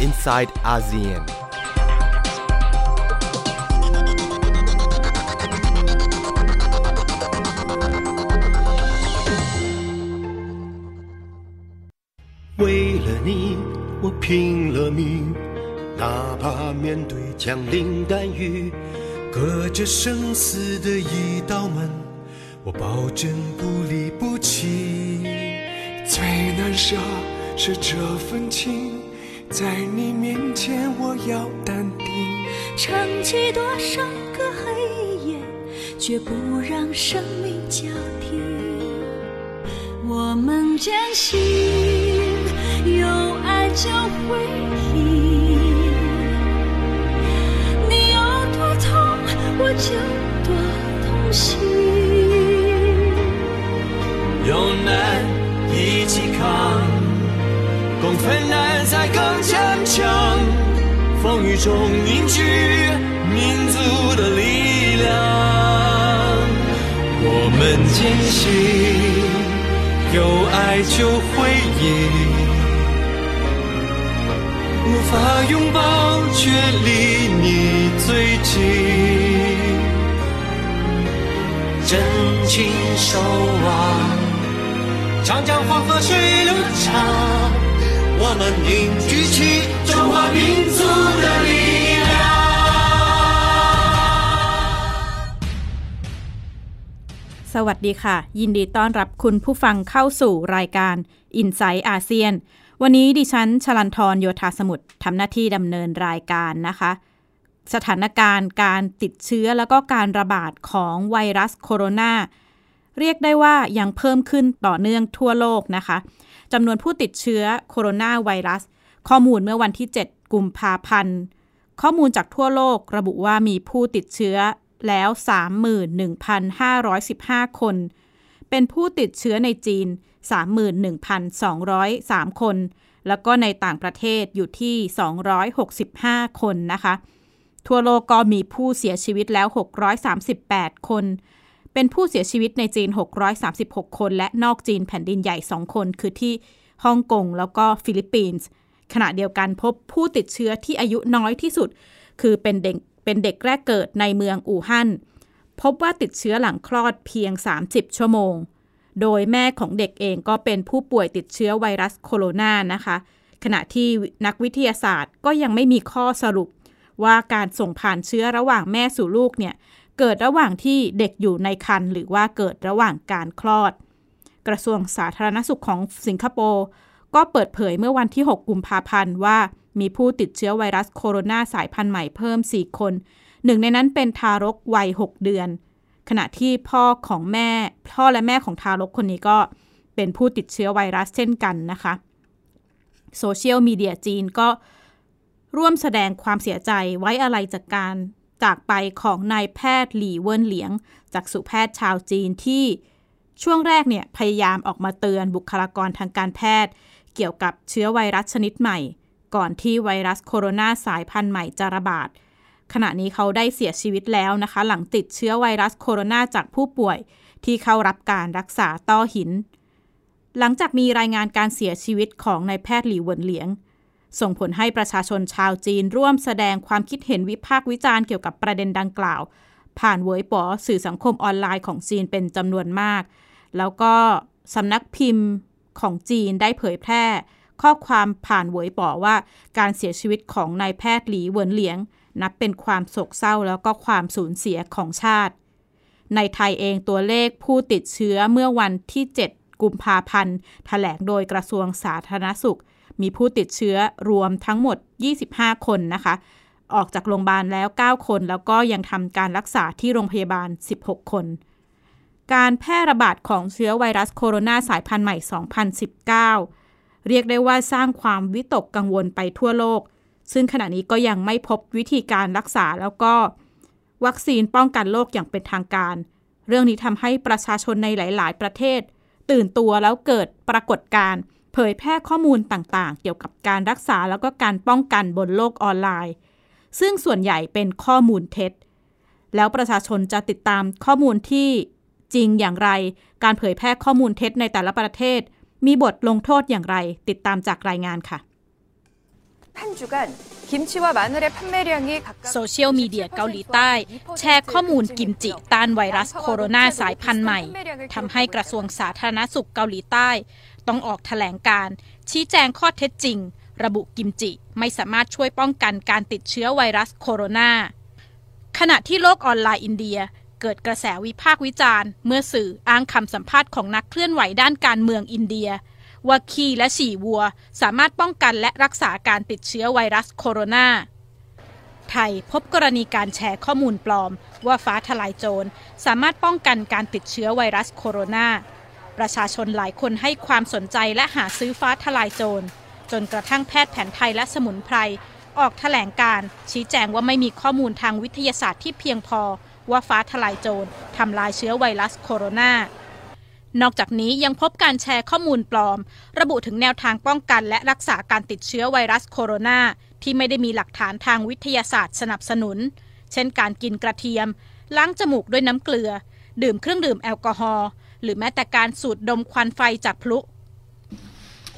Inside ASEAN，为了你我拼了命，哪怕面对枪林弹雨，隔着生死的一道门，我保证不离不弃，最难舍是这份情。在你面前我要淡定。撑起多少个黑夜，绝不让生命叫停。我们坚信，有爱就会赢。中凝聚民族的力量。我们坚信，有爱就会赢。无法拥抱，却离。你最近。真情守望。长江黄河水流长，我们凝聚起。 สวัสดีค่ะ ยินดีต้อนรับคุณผู้ฟังเข้าสู่รายการ i n s i ซต์อาเซียน วันนี้ดิฉันชลันทรโยธาสมุทรทำหน้าที่ดำเนินรายการนะคะ สถานการณ์การติดเชื้อแล้วก็การระบาดของไวรัสโคโรนาเรียกได้ว่ายังเพิ่มขึ้นต่อเนื่องทั่วโลกนะคะจำนวนผู้ติดเชื้อโคโรนาไวรัส ข้อมูลเมื่อวันที่ 7 กุมภาพันธ์ ข้อมูลจากทั่วโลกระบุว่ามีผู้ติดเชื้อแล้ว 31,515 คน เป็นผู้ติดเชื้อในจีน 31,203 คน แล้วก็ในต่างประเทศอยู่ที่ 265 คนนะคะ ทั่วโลกก็มีผู้เสียชีวิตแล้ว 638 คน เป็นผู้เสียชีวิตในจีน 636 คน และนอกจีนแผ่นดินใหญ่ 2 คน คือที่ฮ่องกงแล้วก็ฟิลิปปินส์ ขณะเดียวกันพบผู้ติดเชื้อที่อายุน้อยที่สุด คือเป็นเด็กเป็นเด็กแรกเกิดในเมืองอู่ฮั่นพบว่าติดเชื้อหลังคลอดเพียง 30 ชั่วโมง โดยแม่ของเด็กเองก็เป็นผู้ป่วยติดเชื้อไวรัสโคโรนานะคะ ขณะที่นักวิทยาศาสตร์ก็ยังไม่มีข้อสรุป ว่าการส่งผ่านเชื้อระหว่างแม่สู่ลูกเนี่ยเกิดระหว่างที่เด็กอยู่ในครรภ์หรือว่าเกิดระหว่างการคลอด กระทรวงสาธารณสุขของสิงคโปร์ ก็เปิดเผยเมื่อวันที่ 6 กุมภาพันธ์ว่ามีผู้ติดเชื้อไวรัสโคโรนาสายพันธุ์ใหม่เพิ่ม 4 คน หนึ่งในนั้นเป็นทารกวัย 6 เดือน ขณะที่พ่อของแม่ พ่อและแม่ของทารกคนนี้ก็เป็นผู้ติดเชื้อไวรัสเช่นกันนะคะโซเชียลมีเดียจีนก็ร่วมแสดงความเสียใจไว้อะไรจากการจากไปของนายแพทย์หลี่เวินเหลียง จากสุแพทย์ชาวจีนที่ช่วงแรกเนี่ยพยายามออกมาเตือนบุคลากรทางการแพทย์ เกี่ยวกับเชื้อไวรัสชนิดใหม่ ก่อนที่ไวรัสโคโรนาสายพันธุ์ใหม่จะระบาด ขณะนี้เขาได้เสียชีวิตแล้วนะคะ หลังติดเชื้อไวรัสโคโรนาจากผู้ป่วยที่เข้ารับการรักษาต้อหิน หลังจากมีรายงานการเสียชีวิตของนายแพทย์หลี่เวินเหลียง ส่งผลให้ประชาชนชาวจีนร่วมแสดงความคิดเห็นวิพากษ์วิจารณ์เกี่ยวกับประเด็นดังกล่าว ผ่านเวยป๋อสื่อสังคมออนไลน์ของจีนเป็นจำนวนมาก แล้วก็สำนักพิมพ์ ของจีนได้เผยแพร่ ข้อความผ่านเวยป๋อว่า การเสียชีวิตของนายแพทย์หลีเวินเหลียง นับเป็นความโศกเศร้าแล้วก็ความสูญเสียของชาติ ในไทยเองตัวเลขผู้ติดเชื้อเมื่อวันที่ 7 กุมภาพันธ์แถลงโดยกระทรวงสาธารณสุข มีผู้ติดเชื้อรวมทั้งหมด 25 คนนะคะออกจากโรงพยาบาลแล้ว 9 คน แล้วก็ยังทำการรักษาที่โรงพยาบาล 16 คน การแพร่ระบาดของเชื้อไวรัสโคโรนาสายพันธุ์ใหม่ 2019 เรียกได้ว่าสร้างความวิตกกังวลไปทั่วโลก ซึ่งขณะนี้ก็ยังไม่พบวิธีการรักษาแล้วก็ วัคซีนป้องกันโรคอย่างเป็นทางการ เรื่องนี้ทำให้ประชาชนในหลาย ๆ ประเทศ ตื่นตัวแล้วเกิดปรากฏการณ์เผยแพร่ข้อมูลต่าง ๆ เกี่ยวกับการรักษาแล้วก็การป้องกันบนโลกออนไลน์ ซึ่งส่วนใหญ่เป็นข้อมูลเท็จ แล้วประชาชนจะติดตามข้อมูลที่ จริงอย่างไร การเผยแพร่ข้อมูลเท็จในแต่ละประเทศ มีบทลงโทษอย่างไร ติดตามจากรายงานค่ะโซเชียลมีเดียเกาหลีใต้ แชร์ข้อมูลกิมจิต้านไวรัสโคโรนาสายพันธุ์ใหม่ทำให้กระทรวงสาธารณสุขเกาหลีใต้ ต้องออกแถลงการ ชี้แจงข้อเท็จจริง ระบุกิมจิไม่สามารถช่วยป้องกันการติดเชื้อไวรัสโคโรนาขณะที่โลกออนไลน์อินเดีย เกิดกระแสวิพากษ์วิจารณ์ เมื่อสื่ออ้างคำสัมภาษณ์ของนักเคลื่อนไหวด้านการเมืองอินเดีย ว่าขี้และฉี่วัว สามารถป้องกันและรักษาการติดเชื้อไวรัสโคโรนาไทยพบกรณีการแชร์ข้อมูลปลอม ว่าฟ้าทลายโจรสามารถป้องกันการติดเชื้อไวรัสโคโรนาประชาชนหลายคนให้ความสนใจและหาซื้อฟ้าทลายโจร จนกระทั่งแพทย์แผนไทยและสมุนไพรออกแถลงการชี้แจงว่าไม่มีข้อมูลทางวิทยาศาสตร์ที่เพียงพอ ว่าฟ้าทลายโจรทำลายเชื้อไวรัสโคโรนานอกจากนี้ยังพบการแชร์ข้อมูลปลอม ระบุถึงแนวทางป้องกันและรักษาการติดเชื้อไวรัสโคโรนาที่ไม่ได้มีหลักฐานทางวิทยาศาสตร์สนับสนุน เช่นการกินกระเทียม ล้างจมูกด้วยน้ำเกลือ ดื่มเครื่องดื่มแอลกอฮอล์หรือแม้แต่การสูดดมควันไฟจากพลุ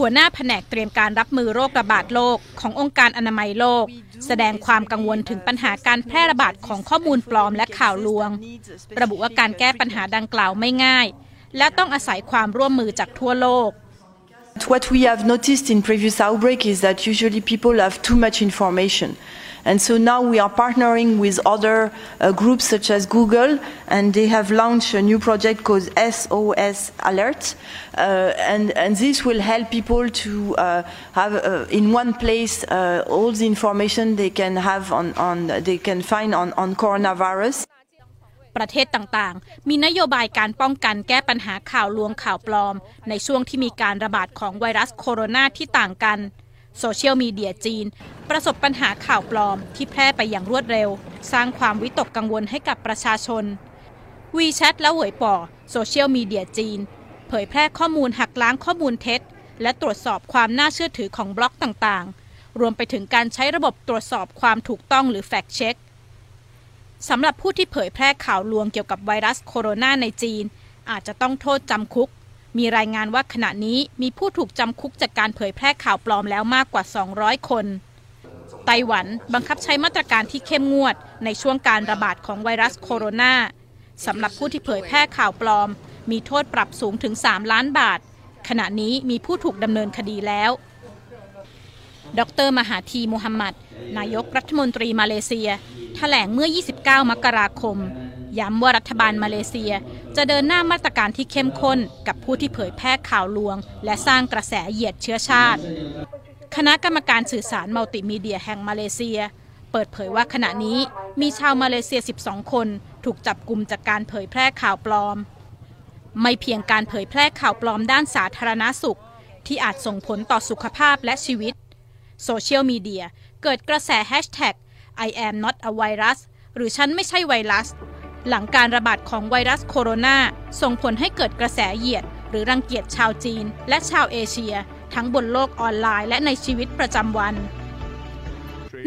หัวหน้าแผนกเตรียมการรับมือโรคระบาดโลกขององค์การอนามัยโลก แสดงความกังวลถึงปัญหาการแพร่ระบาดของข้อมูลปลอมและข่าวลวง ระบุว่าการแก้ปัญหาดังกล่าวไม่ง่าย และต้องอาศัยความร่วมมือจากทั่วโลก What we have noticed in previous outbreak is that usually people have too much information. And so now we are partnering with other uh, groups such as Google, and they have launched a new project called SOS Alert. Uh, and, and this will help people to uh, have in one place all the information they can have on, on they can find on, on coronavirus. ประเทศต่างๆ มีนโยบายการป้องกันแก้ปัญหาข่าวลวงข่าวปลอม ในช่วงที่มีการระบาดของไวรัสโคโรนาที่ต่างกัน โซเชียลมีเดียจีน ประสบปัญหาข่าวปลอมที่แพร่ไปอย่างรวดเร็ว สร้างความวิตกกังวลให้กับประชาชน WeChat และหวยป่อโซเชียลมีเดียจีน เผยแพร่ข้อมูลหักล้างข้อมูลเท็จ และตรวจสอบความน่าเชื่อถือของบล็อกต่างๆ รวมไปถึงการใช้ระบบตรวจสอบความถูกต้องหรือแฟกเช็คสำหรับผู้ที่เผยแพร่ข่าวลวงเกี่ยวกับไวรัสโคโรนาในจีน อาจจะต้องโทษจำคุก มีรายงานว่าขณะนี้มีผู้ถูกจำคุกจากการเผยแพร่ข่าวปลอมแล้วมากกว่า 200 คน ไต้หวันบังคับใช้มาตรการที่เข้มงวด ในช่วงการระบาดของไวรัสโคโรนาสำหรับผู้ที่เผยแพร่ข่าวปลอม มีโทษปรับสูงถึง 3 ล้านบาท ขณะนี้มีผู้ถูกดำเนินคดีแล้ว ดร มหาธีมูฮัมหมัด นายกรัฐมนตรีมาเลเซีย แถลงเมื่อ 29 มกราคม ย้ำว่ารัฐบาลมาเลเซีย จะเดินหน้ามาตรการที่เข้มข้นกับผู้ที่เผยแพร่ข่าวลวง และสร้างกระแสเหยียดเชื้อชาติ คณะกรรมการสื่อสารมัลติมีเดียแห่งมาเลเซีย เปิดเผยว่าขณะนี้มีชาวมาเลเซีย 12 คน ถูกจับกลุ่มจากการเผยแพร่ข่าวปลอม ไม่เพียงการเผยแพร่ข่าวปลอมด้านสาธารณสุข ที่อาจส่งผลต่อสุขภาพและชีวิตโซเชียลมีเดียเกิดกระแสแฮชแท็ก I am not a virus หรือฉันไม่ใช่ไวรัส หลังการระบาดของไวรัสโคโรนาส่งผลให้เกิดกระแสเหยียด หรือรังเกียจชาวจีน และชาวเอเชีย ทั้งบนโลกออนไลน์และในชีวิตประจำวัน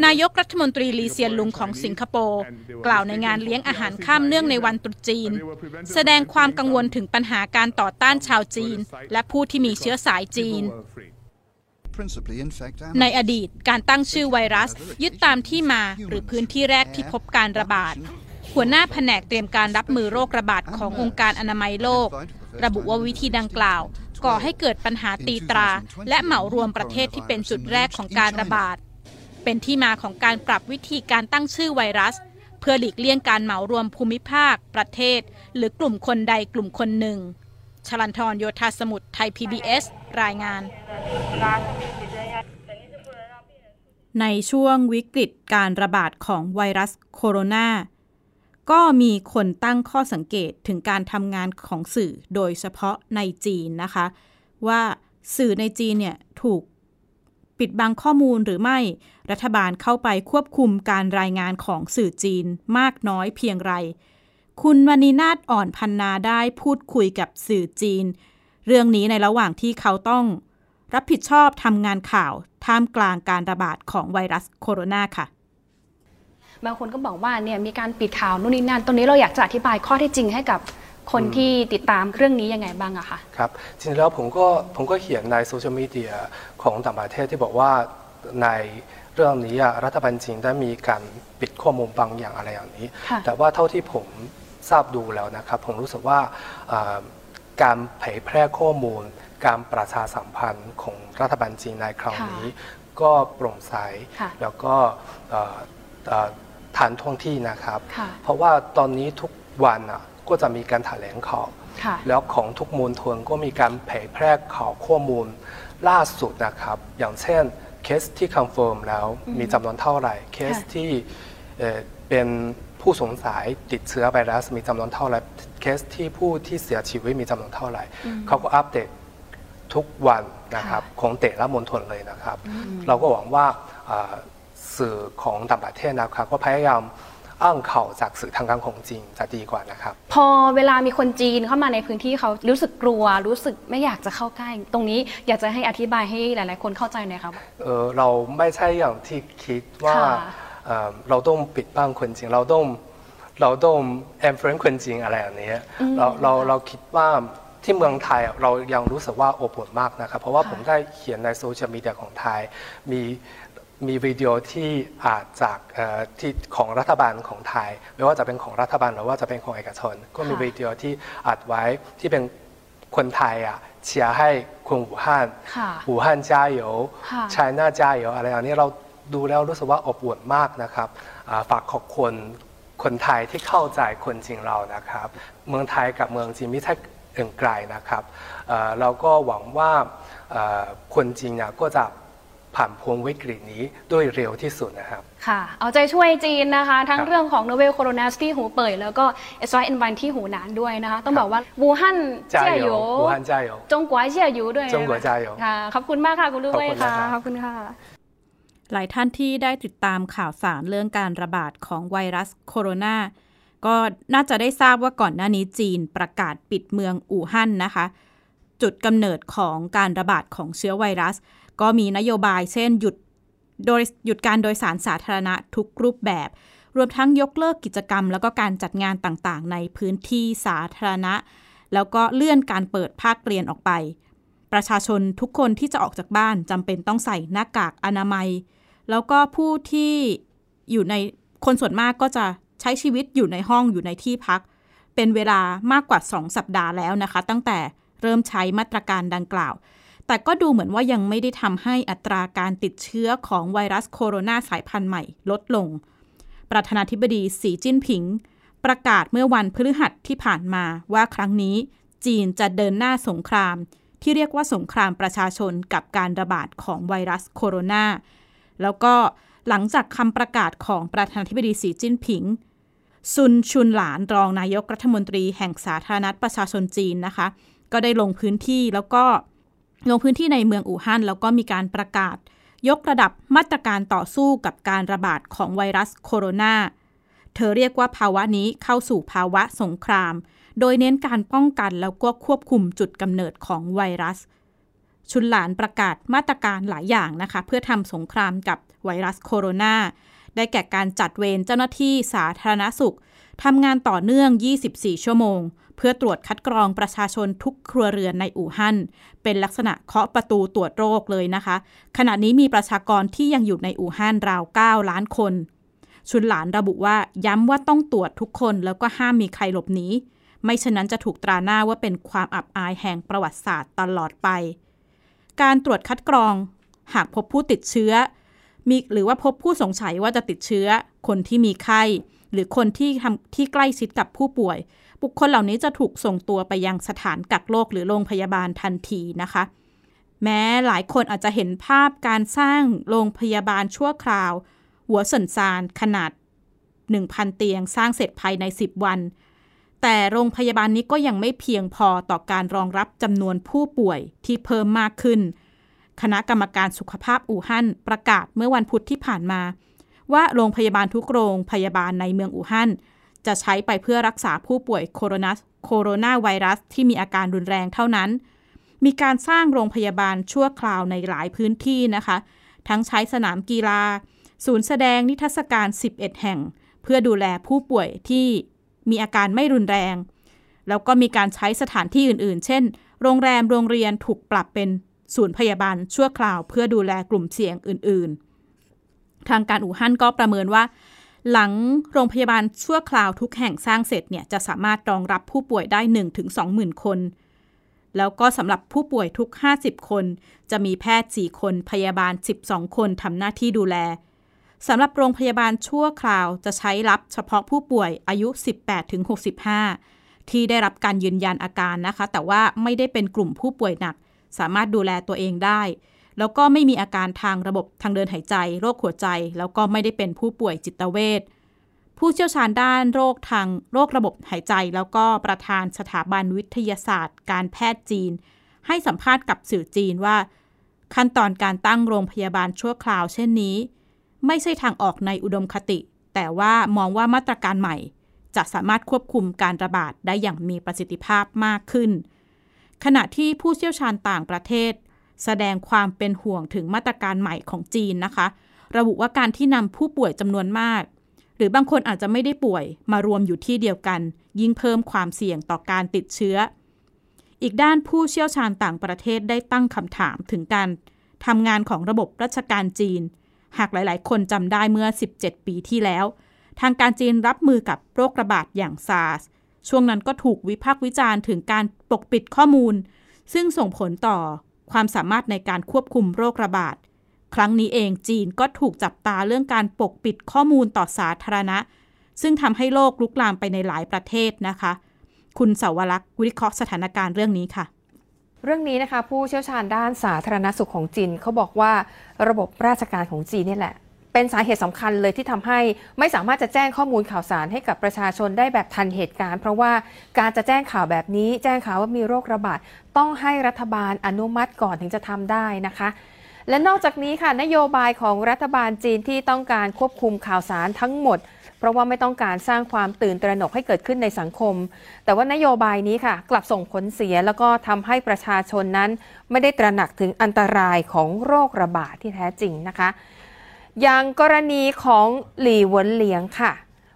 นายกรัฐมนตรีลีเซียนลุงของสิงคโปร์กล่าวในงานเลี้ยงอาหารค่ำเนื่องในวันตรุษจีน แสดงความกังวลถึงปัญหาการต่อต้านชาวจีน และผู้ที่มีเชื้อสายจีนในอดีตการตั้งชื่อไวรัสยึดตามที่มาหรือพื้นที่แรกที่พบการระบาด หัวหน้าแผนกเตรียมการรับมือโรคระบาดขององค์การอนามัยโลก ระบุว่าวิธีดังกล่าว ก่อให้เกิดปัญหาตีตรา และเหมารวมประเทศที่เป็นจุดแรกของการระบาด เป็นที่มาของการปรับวิธีการตั้งชื่อไวรัส เพื่อหลีกเลี่ยงการเหมารวมภูมิภาค ประเทศ หรือกลุ่มคนใดกลุ่มคนหนึ่งชลันทรโยธาสมุทรไทย PBS รายงาน ในช่วงวิกฤตการระบาดของไวรัสโคโรนา ก็มีคนตั้งข้อสังเกตถึงการทำงานของสื่อโดยเฉพาะในจีนนะคะ ว่าสื่อในจีนเนี่ยถูกปิดบังข้อมูลหรือไม่รัฐบาลเข้าไปควบคุมการรายงานของสื่อจีนมากน้อยเพียงไร คุณวณีนาฏอ่อนพันนาได้พูดคุยกับสื่อจีน เรื่องนี้ในระหว่างที่เขาต้องรับผิดชอบทำงานข่าวท่ามกลางการระบาดของไวรัสโคโรนาค่ะ บางคนก็บอกว่าเนี่ยมีการปิดข่าวนู่นนี่นั่น ตรงนี้เราอยากจะอธิบายข้อเท็จจริงให้กับคนที่ติดตามเรื่องนี้ยังไงบ้างอะคะครับจริงๆแล้วผมก็ผมก็เขียนในโซเชียลมีเดียของต่างประเทศที่บอกว่าในเรื่องนี้อะรัฐบาลจีนได้มีการปิดข้อมูลบางอย่างอะไรอย่างนี้ค่ะแต่ว่าเท่าที่ผมทราบดูแล้วนะครับ ผมรู้สึกว่าเอ่อการเผยแพร่ข้อมูล การประชาสัมพันธ์ของรัฐบาลจีนในคราวนี้ ก็โปร่งใสค่ะแล้วก็ เอ่อเอ่อทันท่วงที่นะครับค่ะเพราะว่าตอนนี้ทุกวันอะก็จะมีการแถลงข่าวค่ะแล้วของทุกมณฑลก็มีการเผยแพร่ข่าวข้อมูลล่าสุดนะครับ อย่างเช่นเคสที่คอนเฟิร์มแล้วมีจำนวนเท่าไหร่ เคสที่เอ่อเป็นผู้สงสัยติดเชื้อไวรัสมีจำนวนเท่าไหร่ เคสที่ผู้ที่เสียชีวิตมีจำนวนเท่าไหร่ เขาก็อัปเดตทุกวันนะครับของแต่ละมณฑลเลยนะครับ เราก็หวังว่าอ่า สื่อของต่างประเทศนะครับก็พยายามอ้างข่าวจากสื่อทางการของจริงจะดีกว่านะครับ พอเวลามีคนจีนเข้ามาในพื้นที่เขารู้สึกกลัว รู้สึกไม่อยากจะเข้าใกล้ ตรงนี้อยากจะให้อธิบายให้หลาย ๆ คนเข้าใจหน่อยครับเออเราไม่ใช่อย่างที่คิดว่าค่ะเอ่อเราต้องปิดบังคนจริงเราต้องเราต้องแอมเฟรนคนจริงอะไรอย่างนี้เราเราเราคิดว่าที่เมืองไทยอะเรายังรู้สึกว่าอบอุ่นมากนะครับ เพราะว่าผมได้เขียนในโซเชียลมีเดียของไทย มี มีวิดีโอที่อาจจากที่ของรัฐบาลของไทย ไม่ว่าจะเป็นของรัฐบาลหรือว่าจะเป็นของเอกชน ก็มีวิดีโอที่อัดไว้ที่เป็นคนไทยอะเชียร์ให้คนหูฮั่นหูฮั่นจ้าโยชายน่าจ้าโยอะไรอย่างนี้เราดูแล้วรู้สึกว่าอบอุ่นมากนะครับฝากขอบคุณคนไทยที่เข้าใจคนจริงเรานะครับ เมืองไทยกับเมืองจีนไม่ใช่เอื่งไกลนะครับเราก็หวังว่าคนจีนเนี่ยก็จะ ผ่านพ้นวิกฤตนี้ด้วยเร็วที่สุดนะครับ ค่ะ เอาใจช่วยจีนนะคะ ทั้งเรื่องของ novel coronavirus ที่หูเป่ยแล้วก็ H5N1ที่หูหนานด้วยนะคะ ต้องบอกว่า武汉加油 武汉加油 中国加油 ด้วย 中国加油 ค่ะขอบคุณมากค่ะคุณลุงวยค่ะขอบคุณค่ะหลายท่านที่ได้ติดตามข่าวสารเรื่องการระบาดของไวรัสโคโรนาก็น่าจะได้ทราบว่าก่อนหน้านี้จีนประกาศปิดเมืองอู่ฮั่นนะคะ จุดกำเนิดของการระบาดของเชื้อไวรัส ก็มีนโยบายเช่นหยุดโดยหยุดการโดยสารสาธารณะทุกรูปแบบ รวมทั้งยกเลิกกิจกรรม แล้วก็การจัดงานต่างๆ ในพื้นที่สาธารณะ แล้วก็เลื่อนการเปิดภาคเรียนออกไป ประชาชนทุกคนที่จะออกจากบ้านจำเป็นต้องใส่หน้ากากอนามัย แล้วก็ผู้ที่อยู่ในคนส่วนมากก็จะใช้ชีวิตอยู่ในห้องอยู่ในที่พัก เป็นเวลามากกว่า 2 สัปดาห์แล้วนะคะ ตั้งแต่เริ่มใช้มาตรการดังกล่าว แต่ก็ดูเหมือนว่ายังไม่ได้ทำให้อัตราการติดเชื้อของไวรัสโคโรนาสายพันธุ์ใหม่ลดลง ประธานาธิบดีสีจิ้นผิง ประกาศเมื่อวันพฤหัสที่ผ่านมาว่าครั้งนี้ จีนจะเดินหน้าสงคราม ที่เรียกว่าสงครามประชาชนกับการระบาดของไวรัสโคโรนาแล้วก็หลังจากคำประกาศของประธานาธิบดีสีจิ้นผิงซุนชุนหลานรองนายกรัฐมนตรีแห่งสาธารณรัฐประชาชนจีนนะคะ ก็ได้ลงพื้นที่แล้วก็ ลงพื้นที่ในเมืองอู่ฮั่นแล้วก็มีการประกาศ ยกระดับมาตรการต่อสู้กับการระบาดของไวรัสโคโรนาเธอเรียกว่าภาวะนี้เข้าสู่ภาวะสงคราม โดยเน้นการป้องกันแล้วก็ควบคุมจุดกำเนิดของไวรัส ชุนหลานประกาศมาตรการหลายอย่างนะคะ เพื่อทำสงครามกับไวรัสโคโรนาได้แก่การจัดเวรเจ้าหน้าที่สาธารณสุขทำงานต่อเนื่อง 24 ชั่วโมง เพื่อตรวจคัดกรองประชาชนทุกครัวเรือนในอู่ฮั่น เป็นลักษณะเคาะประตูตรวจโรคเลยนะคะ ขณะนี้มีประชากรที่ยังอยู่ในอู่ฮั่นราว 9 ล้านคน ชุนหลานระบุว่าย้ำว่าต้องตรวจทุกคนแล้วก็ห้ามมีใครหลบหนีไม่ฉะนั้นจะถูกตราหน้าว่าเป็นความอับอายแห่งประวัติศาสตร์ตลอดไป การตรวจคัดกรอง หากพบผู้ติดเชื้อ มีหรือว่าพบผู้สงสัยว่าจะติดเชื้อ คนที่มีไข้ หรือคนที่ทำที่ใกล้ชิดกับผู้ป่วย บุคคลเหล่านี้จะถูกส่งตัวไปยังสถานกักโรคหรือโรงพยาบาลทันทีนะคะ แม้หลายคนอาจจะเห็นภาพการสร้างโรงพยาบาลชั่วคราว หัวสันซานขนาด 1,000 เตียงสร้างเสร็จภายใน 10 วัน แต่โรงพยาบาลนี้ก็ยังไม่เพียงพอต่อการรองรับจำนวนผู้ป่วยที่เพิ่มมากขึ้น คณะกรรมการสุขภาพอู่ฮั่นประกาศเมื่อวันพุธที่ผ่านมา ว่าโรงพยาบาลทุกโรงพยาบาลในเมืองอู่ฮั่น จะใช้ไปเพื่อรักษาผู้ป่วยโคโรนาโคโรนาไวรัสที่มีอาการรุนแรงเท่านั้น มีการสร้างโรงพยาบาลชั่วคราวในหลายพื้นที่นะคะ ทั้งใช้สนามกีฬา ศูนย์แสดงนิทรรศการ 11 แห่ง เพื่อดูแลผู้ป่วยที่มีอาการไม่รุนแรง แล้วก็มีการใช้สถานที่อื่นๆ เช่น โรงแรมโรงเรียนถูกปรับเป็นศูนย์พยาบาลชั่วคราว เพื่อดูแลกลุ่มเสี่ยงอื่น ๆ ทางการอู่ฮั่นก็ประเมินว่า หลังโรงพยาบาลชั่วคราวทุกแห่งสร้างเสร็จเนี่ยจะสามารถรองรับผู้ป่วยได้ 1-20,000คน แล้วก็สำหรับผู้ป่วยทุก 50 คน จะมีแพทย์ 4 คน พยาบาล 12 คนทำหน้าที่ดูแลสำหรับโรงพยาบาลชั่วคราวจะใช้รับเฉพาะผู้ป่วยอายุ 18-65 ที่ได้รับการยืนยันอาการนะคะ แต่ว่าไม่ได้เป็นกลุ่มผู้ป่วยหนัก สามารถดูแลตัวเองได้ แล้วก็ไม่มีอาการทางระบบทางเดินหายใจ โรคหัวใจ แล้วก็ไม่ได้เป็นผู้ป่วยจิตเวชผู้เชี่ยวชาญด้านโรคทางโรคระบบหายใจ แล้วก็ประธานสถาบันวิทยาศาสตร์ การแพทย์จีน ให้สัมภาษณ์กับสื่อจีนว่า ขั้นตอนการตั้งโรงพยาบาลชั่วคราว เช่นนี้ ไม่ใช่ทางออกในอุดมคติ แต่ว่ามองว่ามาตรการใหม่ จะสามารถควบคุมการระบาดได้อย่างมีประสิทธิภาพมากขึ้น ขณะที่ผู้เชี่ยวชาญต่างประเทศ แสดงความเป็นห่วงถึงมาตรการใหม่ของจีนนะคะ ระบุว่าการที่นำผู้ป่วยจำนวนมาก หรือบางคนอาจจะไม่ได้ป่วยมารวมอยู่ที่เดียวกัน ยิ่งเพิ่มความเสี่ยงต่อการติดเชื้อ อีกด้านผู้เชี่ยวชาญต่างประเทศได้ตั้งคำถามถึงการทำงานของระบบราชการจีน หากหลาย ๆ คนจำได้เมื่อ 17 ปีที่แล้ว ทางการจีนรับมือกับโรคระบาดอย่างซาร์สช่วงนั้นก็ถูกวิพากษ์วิจารณ์ถึงการปกปิดข้อมูล ซึ่งส่งผลต่อ ความสามารถในการควบคุมโรคระบาด ครั้งนี้เองจีนก็ถูกจับตาเรื่องการปกปิดข้อมูลต่อสาธารณะ ซึ่งทำให้โลกลุกลามไปในหลายประเทศนะคะ คุณเสาวรักษ์วิเคราะห์สถานการณ์เรื่องนี้ค่ะเรื่องนี้นะคะผู้เชี่ยวชาญด้านสาธารณสุขของจีนเขาบอกว่าระบบราชการของจีนนี่แหละ เป็นสาเหตุสำคัญเลยที่ทำให้ไม่สามารถจะแจ้งข้อมูลข่าวสารให้กับประชาชนได้แบบทันเหตุการณ์ เพราะว่าการจะแจ้งข่าวแบบนี้ แจ้งข่าวว่ามีโรคระบาดต้องให้รัฐบาลอนุมัติก่อนถึงจะทำได้นะคะและนอกจากนี้ค่ะนโยบายของรัฐบาลจีนที่ต้องการควบคุมข่าวสารทั้งหมด เพราะว่าไม่ต้องการสร้างความตื่นตระหนกให้เกิดขึ้นในสังคม แต่ว่านโยบายนี้ค่ะ กลับส่งผลเสียแล้วก็ทำให้ประชาชนนั้น ไม่ได้ตระหนักถึงอันตรายของโรคระบาดที่แท้จริงนะคะ อย่างกรณีของหลี่หวนเหลียงค่ะ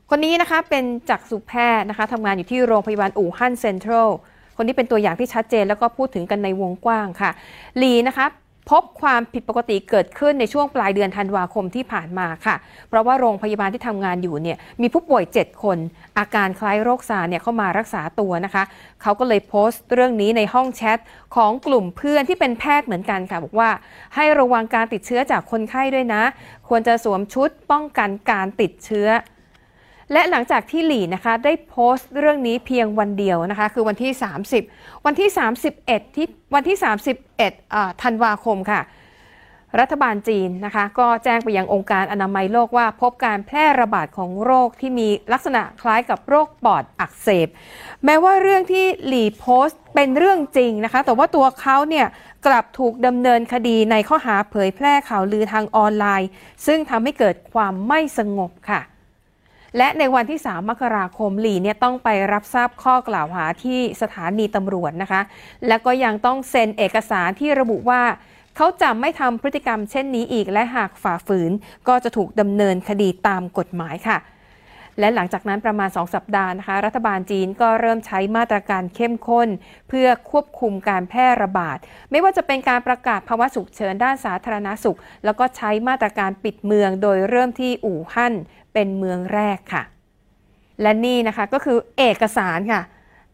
คนนี้นะคะเป็นจักษุแพทย์นะคะทำงานอยู่ที่โรงพยาบาลอู่ฮั่นเซ็นทรัลคนนี้เป็นตัวอย่างที่ชัดเจนแล้วก็พูดถึงกันในวงกว้างค่ะหลีนะคะ พบความผิดปกติเกิดขึ้นในช่วงปลายเดือนธันวาคมที่ผ่านมาค่ะ เพราะว่าโรงพยาบาลที่ทำงานอยู่เนี่ยมีผู้ป่วย 7 คน อาการคล้ายโรคซาเนี่ยเข้ามารักษาตัวนะคะเขาก็เลยโพสต์เรื่องนี้ในห้องแชทของกลุ่มเพื่อนที่เป็นแพทย์เหมือนกันค่ะบอกว่าให้ระวังการติดเชื้อจากคนไข้ด้วยนะ ควรจะสวมชุดป้องกันการติดเชื้อ และหลังจากที่หลี่นะคะได้โพสต์เรื่องนี้เพียงวันเดียวนะคะ คือวันที่ 30 วันที่ 31 ที่วันที่ 31ธันวาคมค่ะ รัฐบาลจีนนะคะ ก็แจ้งไปยังองค์การอนามัยโลกว่าพบการแพร่ระบาดของโรคที่มีลักษณะคล้ายกับโรคปอดอักเสบ แม้ว่าเรื่องที่หลี่โพสต์เป็นเรื่องจริงนะคะ แต่ว่าตัวเขาเนี่ยกลับถูกดำเนินคดีในข้อหาเผยแพร่ข่าวลือทางออนไลน์ ซึ่งทำให้เกิดความไม่สงบค่ะ และในวันที่ 3 มกราคมหลี่เนี่ยต้องไปรับทราบข้อกล่าวหาที่สถานีตำรวจนะคะ แล้วก็ยังต้องเซ็นเอกสารที่ระบุว่า เขาจะไม่ทำพฤติกรรมเช่นนี้อีก และหากฝ่าฝืนก็จะถูกดำเนินคดีตามกฎหมายค่ะ และหลังจากนั้นประมาณ 2 สัปดาห์นะคะ รัฐบาลจีนก็เริ่มใช้มาตรการเข้มข้น เพื่อควบคุมการแพร่ระบาด ไม่ว่าจะเป็นการประกาศภาวะฉุกเฉินด้านสาธารณสุข แล้วก็ใช้มาตรการปิดเมืองโดยเริ่มที่อู่ฮั่น เป็นเมืองแรกค่ะ และนี่นะคะก็คือเอกสารค่ะ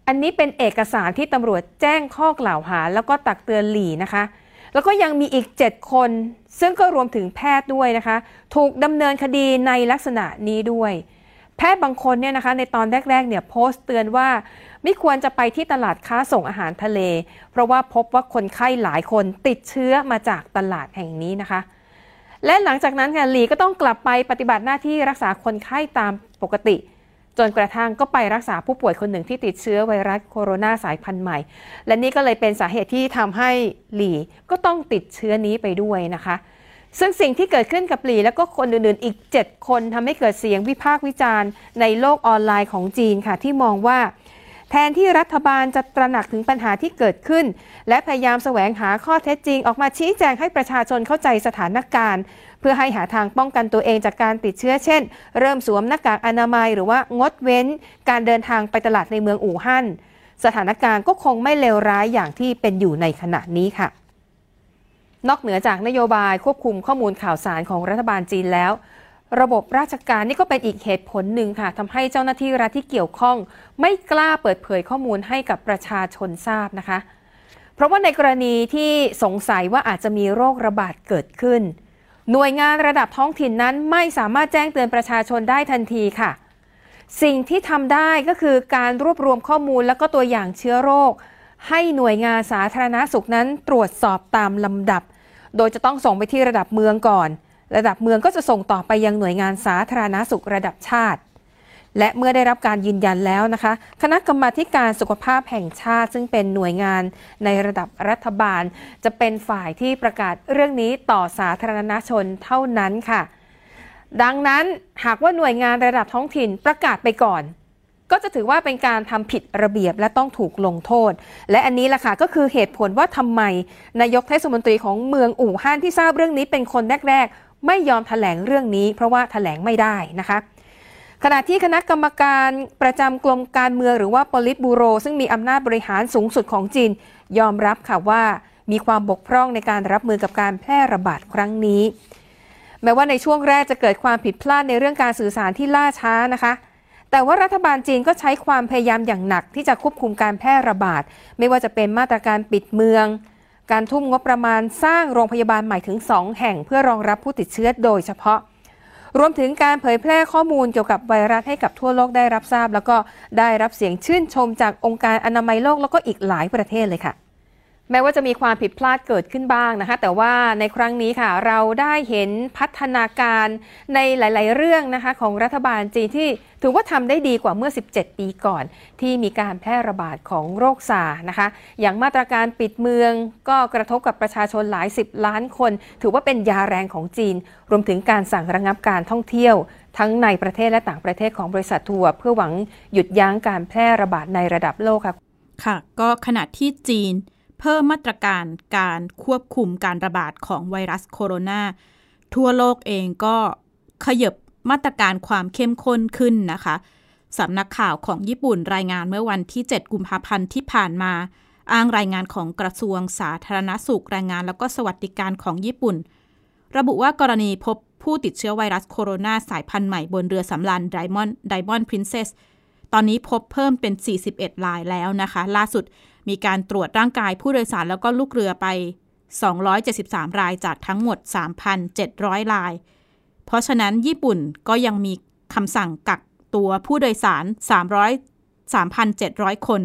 อันนี้เป็นเอกสารที่ตำรวจแจ้งข้อกล่าวหา แล้วก็ตักเตือนหลี่นะคะ แล้วก็ยังมีอีก 7 คน ซึ่งก็รวมถึงแพทย์ด้วยนะคะ ถูกดำเนินคดีในลักษณะนี้ด้วยแพทย์บางคนเนี่ยนะคะในตอนแรกๆเนี่ยโพสต์เตือนว่า ไม่ควรจะไปที่ตลาดค้าส่งอาหารทะเล เพราะว่าพบว่าคนไข้หลายคนติดเชื้อมาจากตลาดแห่งนี้นะคะ และหลังจากนั้นค่ะหลีก็ต้องกลับไปปฏิบัติหน้าที่รักษาคนไข้ตามปกติ จนกระทั่งก็ไปรักษาผู้ป่วยคนหนึ่งที่ติดเชื้อไวรัสโคโรนาสายพันธุ์ใหม่ และนี่ก็เลยเป็นสาเหตุที่ทำให้หลีก็ต้องติดเชื้อนี้ไปด้วยนะคะซึ่งสิ่งที่เกิดขึ้นกับหลีและก็คนอื่นๆ อีก 7 คนทำให้เกิดเสียงวิพากษ์วิจารณ์ในโลกออนไลน์ของจีนค่ะ ที่มองว่า แทนที่รัฐบาลจะตระหนักถึงปัญหาที่เกิดขึ้น และพยายามแสวงหาข้อเท็จจริง ออกมาชี้แจงให้ประชาชนเข้าใจสถานการณ์ เพื่อให้หาทางป้องกันตัวเองจากการติดเชื้อเช่น เริ่มสวมหน้ากากอนามัย หรือว่างดเว้น การเดินทางไปตลาดในเมืองอู่ฮั่นสถานการณ์ก็คงไม่เลวร้ายอย่างที่เป็นอยู่ในขณะนี้ค่ะ นอกเหนือจากนโยบายควบคุมข้อมูลข่าวสารของรัฐบาลจีนแล้ว ระบบราชการนี่ก็เป็นอีกเหตุผลหนึ่งค่ะทำให้เจ้าหน้าที่รัฐที่เกี่ยวข้อง ไม่กล้าเปิดเผยข้อมูลให้กับประชาชนทราบนะคะ เพราะว่าในกรณีที่สงสัยว่าอาจจะมีโรคระบาดเกิดขึ้น หน่วยงานระดับท้องถิ่นนั้นไม่สามารถแจ้งเตือนประชาชนได้ทันทีค่ะ สิ่งที่ทำได้ก็คือการรวบรวมข้อมูลแล้วก็ตัวอย่างเชื้อโรค ให้หน่วยงานสาธารณาสุขนั้นตรวจสอบตามลำดับ โดยจะต้องส่งไปที่ระดับเมืองก่อน ระดับเมืองก็จะส่งต่อไปยังหน่วยงานสาธารณาสุขระดับชาติ และเมื่อได้รับการยืนยันแล้วนะคะ คณะกรรมาการสุขภาพแห่งชาติ ซึ่งเป็นหน่วยงานในระดับรัฐบาล จะเป็นฝ่ายที่ประกาศเรื่องนี้ต่อสาธารณชนเท่านั้นค่ะ ดังนั้นหากว่าหน่วยงานระดับท้องถิ่นประกาศไปก่อน ก็จะถือว่าเป็นการทำผิดระเบียบและต้องถูกลงโทษ และอันนี้ล่ะค่ะก็คือเหตุผลว่าทำไมนายกเทศมนตรีของเมืองอู่ฮั่นที่ทราบเรื่องนี้เป็นคนแรกๆ ไม่ยอมแถลงเรื่องนี้ เพราะว่าแถลงไม่ได้นะคะขณะที่คณะกรรมการประจำกรมการเมืองหรือว่าปลิตบูโรซึ่งมีอำนาจบริหารสูงสุดของจีน ยอมรับค่ะว่ามีความบกพร่องในการรับมือกับการแพร่ระบาดครั้งนี้ แม้ว่าในช่วงแรกจะเกิดความผิดพลาดในเรื่องการสื่อสารที่ล่าช้านะคะ แต่ว่ารัฐบาลจีนก็ใช้ความพยายามอย่างหนักที่จะควบคุมการแพร่ระบาด ไม่ว่าจะเป็นมาตรการปิดเมือง การทุ่มงบประมาณสร้างโรงพยาบาลใหม่ถึง 2 แห่งเพื่อรองรับผู้ติดเชื้อโดยเฉพาะ รวมถึงการเผยแพร่ข้อมูลเกี่ยวกับไวรัสให้กับทั่วโลกได้รับทราบ แล้วก็ได้รับเสียงชื่นชมจากองค์การอนามัยโลกแล้วก็อีกหลายประเทศเลยค่ะ แม้ว่าจะมีความผิดพลาดเกิดขึ้นบ้างนะคะ แต่ว่าในครั้งนี้ค่ะ เราได้เห็นพัฒนาการในหลาย ๆ เรื่องนะคะ ของรัฐบาลจีนที่ถือว่าทำได้ดีกว่าเมื่อ 17 ปีก่อน ที่มีการแพร่ระบาดของโรคซานะคะ อย่างมาตรการปิดเมืองก็กระทบกับประชาชนหลายสิบล้านคน ถือว่าเป็นยาแรงของจีน รวมถึงการสั่งระงับการท่องเที่ยว ทั้งในประเทศและต่างประเทศของบริษัททัวร์เพื่อหวังหยุดยั้งการแพร่ระบาดในระดับโลกค่ะค่ะ ก็ขณะที่จีน เพิ่มมาตรการการควบคุมการระบาดของไวรัสโคโรนาทั่วโลกเองก็ขยบมาตรการความเข้มข้นขึ้นนะคะสำนักข่าวของญี่ปุ่นรายงานเมื่อวันที่ 7 กุมภาพันธ์ที่ผ่านมา อ้างรายงานของกระทรวงสาธารณสุขแรงงานแล้วก็สวัสดิการของญี่ปุ่น ระบุว่ากรณีพบผู้ติดเชื้อไวรัสโคโรนาสายพันธุ์ใหม่บนเรือสำราญไดมอนด์ไดมอนด์พรินเซสตอนนี้พบเพิ่มเป็น 41รายแล้วนะคะ ล่าสุด มีการตรวจร่างกายผู้โดยสารแล้วก็ลูกเรือไป 273 รายจากทั้งหมด 3,700 ราย เพราะฉะนั้นญี่ปุ่นก็ยังมีคำสั่งกักตัวผู้โดยสาร 300 3,700 คน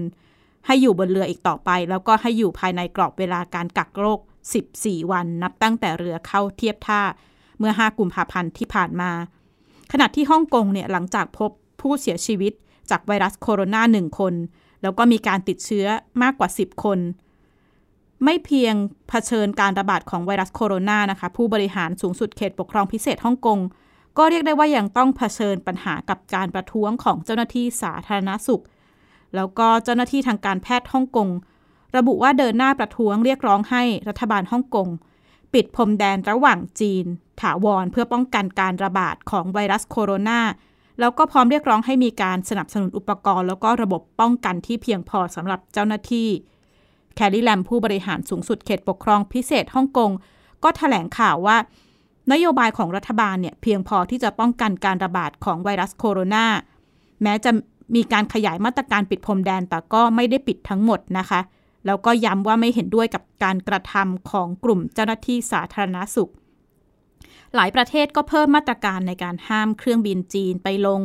ให้อยู่บนเรืออีกต่อไป แล้วก็ให้อยู่ภายในกรอบเวลาการกักโรค 14 วันนับตั้งแต่เรือเข้าเทียบท่าเมื่อ 5 กุมภาพันธ์ที่ผ่านมา ขณะที่ฮ่องกงเนี่ยหลังจากพบผู้เสียชีวิตจากไวรัสโคโรนาหนึ่งคน แล้วก็มีการติดเชื้อมากกว่า 10 คน ไม่เพียงเผชิญการระบาดของไวรัสโคโรนานะคะ ผู้บริหารสูงสุดเขตปกครองพิเศษฮ่องกง ก็เรียกได้ว่ายังต้องเผชิญปัญหากับการประท้วงของเจ้าหน้าที่สาธารณสุข แล้วก็เจ้าหน้าที่ทางการแพทย์ฮ่องกงระบุว่าเดินหน้าประท้วงเรียกร้องให้รัฐบาลฮ่องกงปิดพรมแดนระหว่างจีน ถาวรเพื่อป้องกันการระบาดของไวรัสโคโรนา แล้วก็พร้อมเรียกร้องให้มีการสนับสนุนอุปกรณ์ แล้วก็ระบบป้องกันที่เพียงพอสำหรับเจ้าหน้าที่แคลรี่แลมผู้บริหารสูงสุดเขตปกครองพิเศษฮ่องกงก็ถแถลงข่าวว่า นโยบายของรัฐบาลเนี่ยเพียงพอที่จะป้องกันการระบาดของไวรัสโคโรนาแม้จะมีการขยายมาตรการปิดพรมแดนแต่ก็ไม่ได้ปิดทั้งหมดนะคะ แล้วก็ย้ำว่าไม่เห็นด้วยกับการกระทำของกลุ่มเจ้าหน้าที่สาธารณสุข หลายประเทศก็เพิ่มมาตรการในการห้ามเครื่องบินจีนไปลง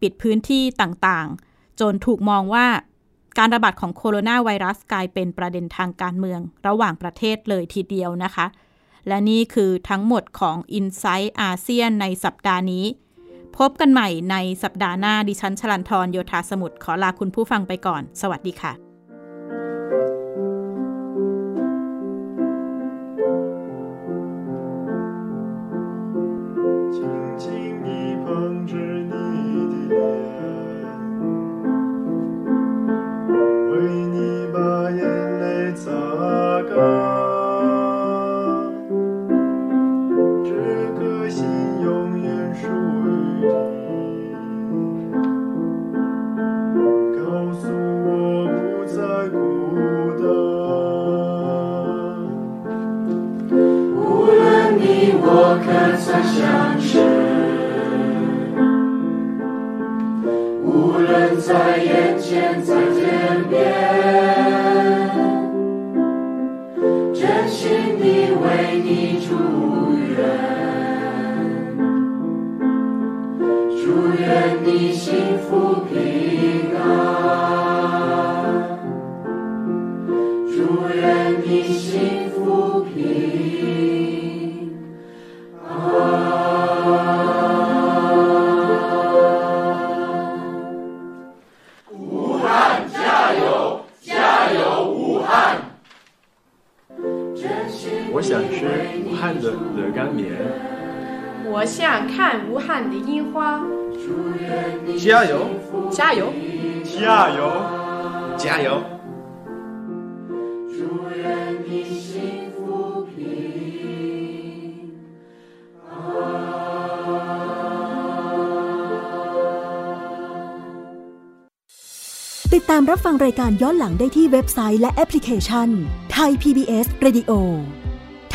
ปิดพื้นที่ต่างๆ จนถูกมองว่าการระบาดของโคโรนาไวรัสกลายเป็นประเด็นทางการเมืองระหว่างประเทศเลยทีเดียวนะคะ และนี่คือทั้งหมดของ i n s i ซต์อาเซียนในสัปดาห์นี้ พบกันใหม่ในสัปดาห์หน้าดิฉันชลันทรโยธาสมุทรขอลาคุณผู้ฟังไปก่อน สวัสดีค่ะ chance of 我想吃武汉的鹅肝面。我想看武汉的樱花。加油！加油！加油！加油！祝愿你幸福平安。 ติดตามรับฟังรายการย้อนหลังได้ที่เว็บไซต์และแอปพลิเคชันไทย PBS Radio